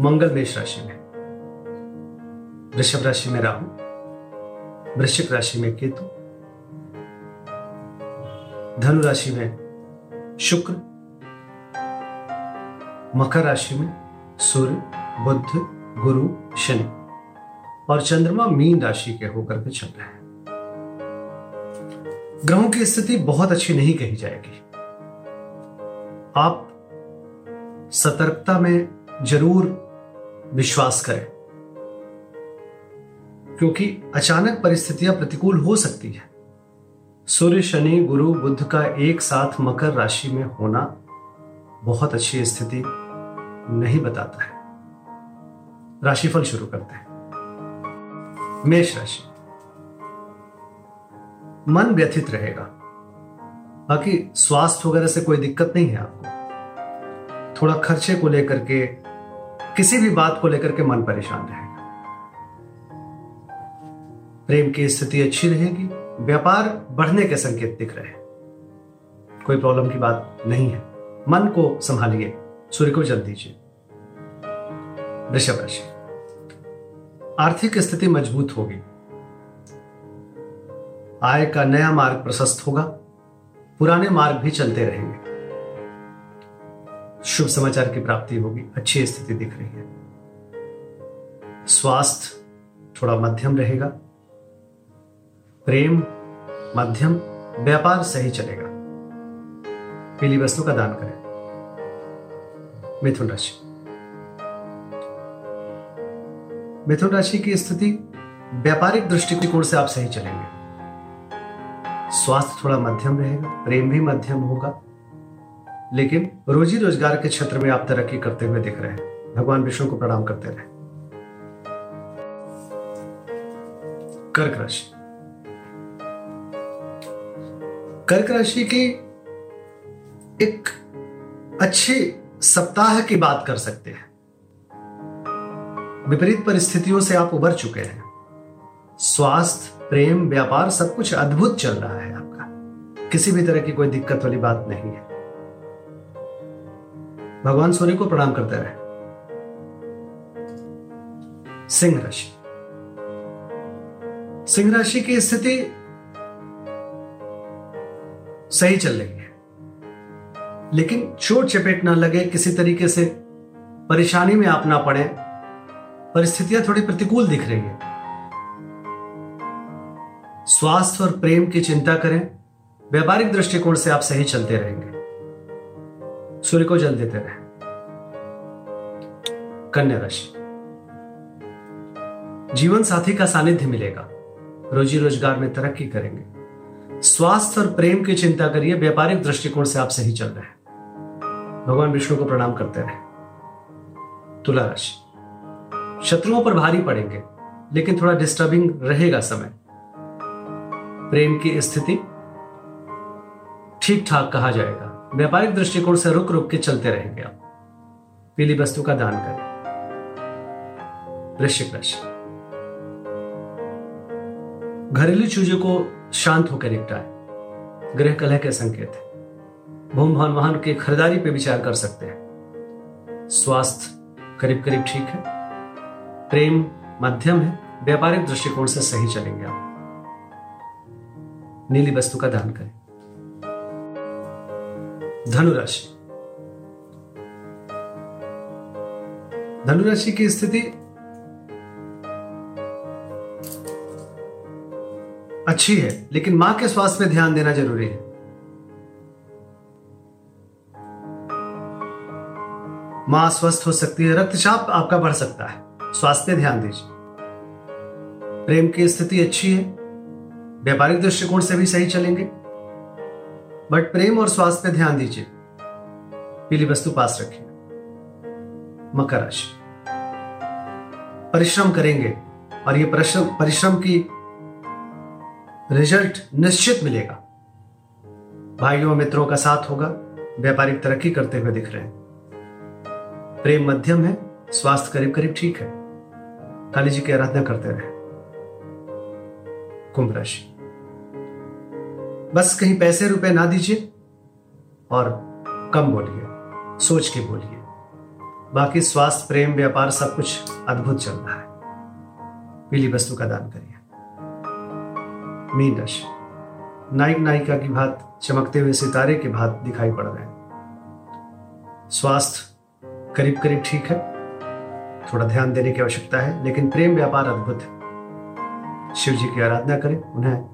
मंगल मेष राशि में। वृषभ राशि में राहु, वृश्चिक राशि में केतु, धनु राशि में शुक्र, मकर राशि में सूर्य बुद्ध गुरु, शनि और चंद्रमा मीन राशि के होकर के चल रहे हैं। ग्रहों की स्थिति बहुत अच्छी नहीं कही जाएगी। आप सतर्कता में ज़रूर विश्वास करें। क्योंकि अचानक परिस्थितियाँ प्रतिकूल हो सकती है। सूर्य, शनि, गुरु, बुद्ध का एक साथ मकर राशि में होना बहुत अच्छी स्थिति नहीं बताता है। राशिफल शुरू करते हैं। मेष राशि। मन व्यथित रहेगा। बाकी स्वास्थ्य वगैरह से कोई दिक्कत नहीं है आपको। थोड़ा खर्चे को लेकर के किसी भी बात को लेकर के मन परेशान रहेगा। प्रेम की स्थिति अच्छी रहेगी, व्यापार बढ़ने के संकेत दिख रहे हैं। कोई प्रॉब्लम की बात नहीं है। मन को संभालिए, सूर्य को जल दीजिए। वृषभ राशि। आर्थिक स्थिति मज़बूत होगी। आय का नया मार्ग प्रशस्त होगा। पुराने मार्ग भी चलते रहेंगे। शुभ समाचार की प्राप्ति होगी। अच्छी स्थिति दिख रही है। स्वास्थ्य थोड़ा मध्यम रहेगा। प्रेम मध्यम, व्यापार सही चलेगा। पीली वस्तु का दान करें। मिथुन राशि। मिथुन राशि की स्थिति व्यापारिक दृष्टिकोण से आप सही चलेंगे। स्वास्थ्य थोड़ा मध्यम रहेगा, प्रेम भी मध्यम होगा। लेकिन रोजी रोज़गार के क्षेत्र में आप तरक्की करते हुए दिख रहे हैं। भगवान विष्णु को प्रणाम करते रहे। कर्क राशि। कर्क राशि की एक अच्छे सप्ताह की बात कर सकते हैं। विपरीत परिस्थितियों से आप उबर चुके हैं। स्वास्थ्य, प्रेम, व्यापार सब कुछ अद्भुत चल रहा है आपका। किसी भी तरह की कोई दिक्कत वाली बात नहीं है। भगवान सूर्य को प्रणाम करते रहे। सिंह राशि। सिंह राशि की स्थिति सही चल रही है। लेकिन चोट चपेट ना लगे, किसी तरीके से परेशानी में आप ना पड़े, परिस्थितियाँ थोड़ी प्रतिकूल दिख रही है। स्वास्थ्य और प्रेम की चिंता करें, व्यापारिक दृष्टिकोण से आप सही चलते रहेंगे। सूर्य को जल देते रहे। कन्या राशि। जीवन साथी का सानिध्य मिलेगा। रोजी रोज़गार में तरक्की करेंगे। स्वास्थ्य और प्रेम की चिंता करिए, व्यापारिक दृष्टिकोण से आप सही चल रहे हैं। भगवान विष्णु को प्रणाम करते रहे। तुला राशि। शत्रुओं पर भारी पड़ेंगे, लेकिन थोड़ा डिस्टर्बिंग रहेगा समय। प्रेम की स्थिति ठीक ठाक कहा जाएगा। व्यापारिक दृष्टिकोण से रुक रुक के चलते रहेंगे आप। पीली वस्तु का दान करें। वृश्चिक राशि। घरेलू चीज़ों को शांत होकर निपटाए। गृह कलह के संकेत है। भूम भवन वाहन की खरीदारी पर विचार कर सकते हैं। स्वास्थ्य करीब करीब ठीक है। प्रेम मध्यम है। व्यापारिक दृष्टिकोण से सही चलेंगे आप। नीली वस्तु का दान करें। धनुराशि। धनुराशि की स्थिति अच्छी है, लेकिन माँ के स्वास्थ्य पे ध्यान देना ज़रूरी है। माँ स्वस्थ हो सकती है, रक्तचाप आपका बढ़ सकता है। स्वास्थ्य पे ध्यान दीजिए। प्रेम की स्थिति अच्छी है, व्यापारिक दृष्टिकोण से भी सही चलेंगे। बट प्रेम और स्वास्थ्य पे ध्यान दीजिए। पीली वस्तु पास रखिए। मकर राशि। परिश्रम करेंगे और ये परिश्रम परिश्रम की रिज़ल्ट निश्चित मिलेगा। भाइयों मित्रों का साथ होगा, व्यापारिक तरक्की करते हुए दिख रहे हैं। प्रेम मध्यम है, स्वास्थ्य करीब करीब ठीक है। काली जी की आराधना करते रहे। कुंभ राशि। बस कहीं पैसे रुपए ना दीजिए और कम बोलिए, सोच के बोलिए। बाकी स्वास्थ्य, प्रेम, व्यापार, सब कुछ अद्भुत चल रहा है। पीली वस्तु का दान करिए। मीन राशि। नायक नायिका की भात चमकते हुए सितारे के भात दिखाई पड़ रहे हैं। स्वास्थ्य करीब करीब ठीक है। थोड़ा ध्यान देने की आवश्यकता है, लेकिन प्रेम, व्यापार अद्भुत है। शिव जी की आराधना करें, उन्हें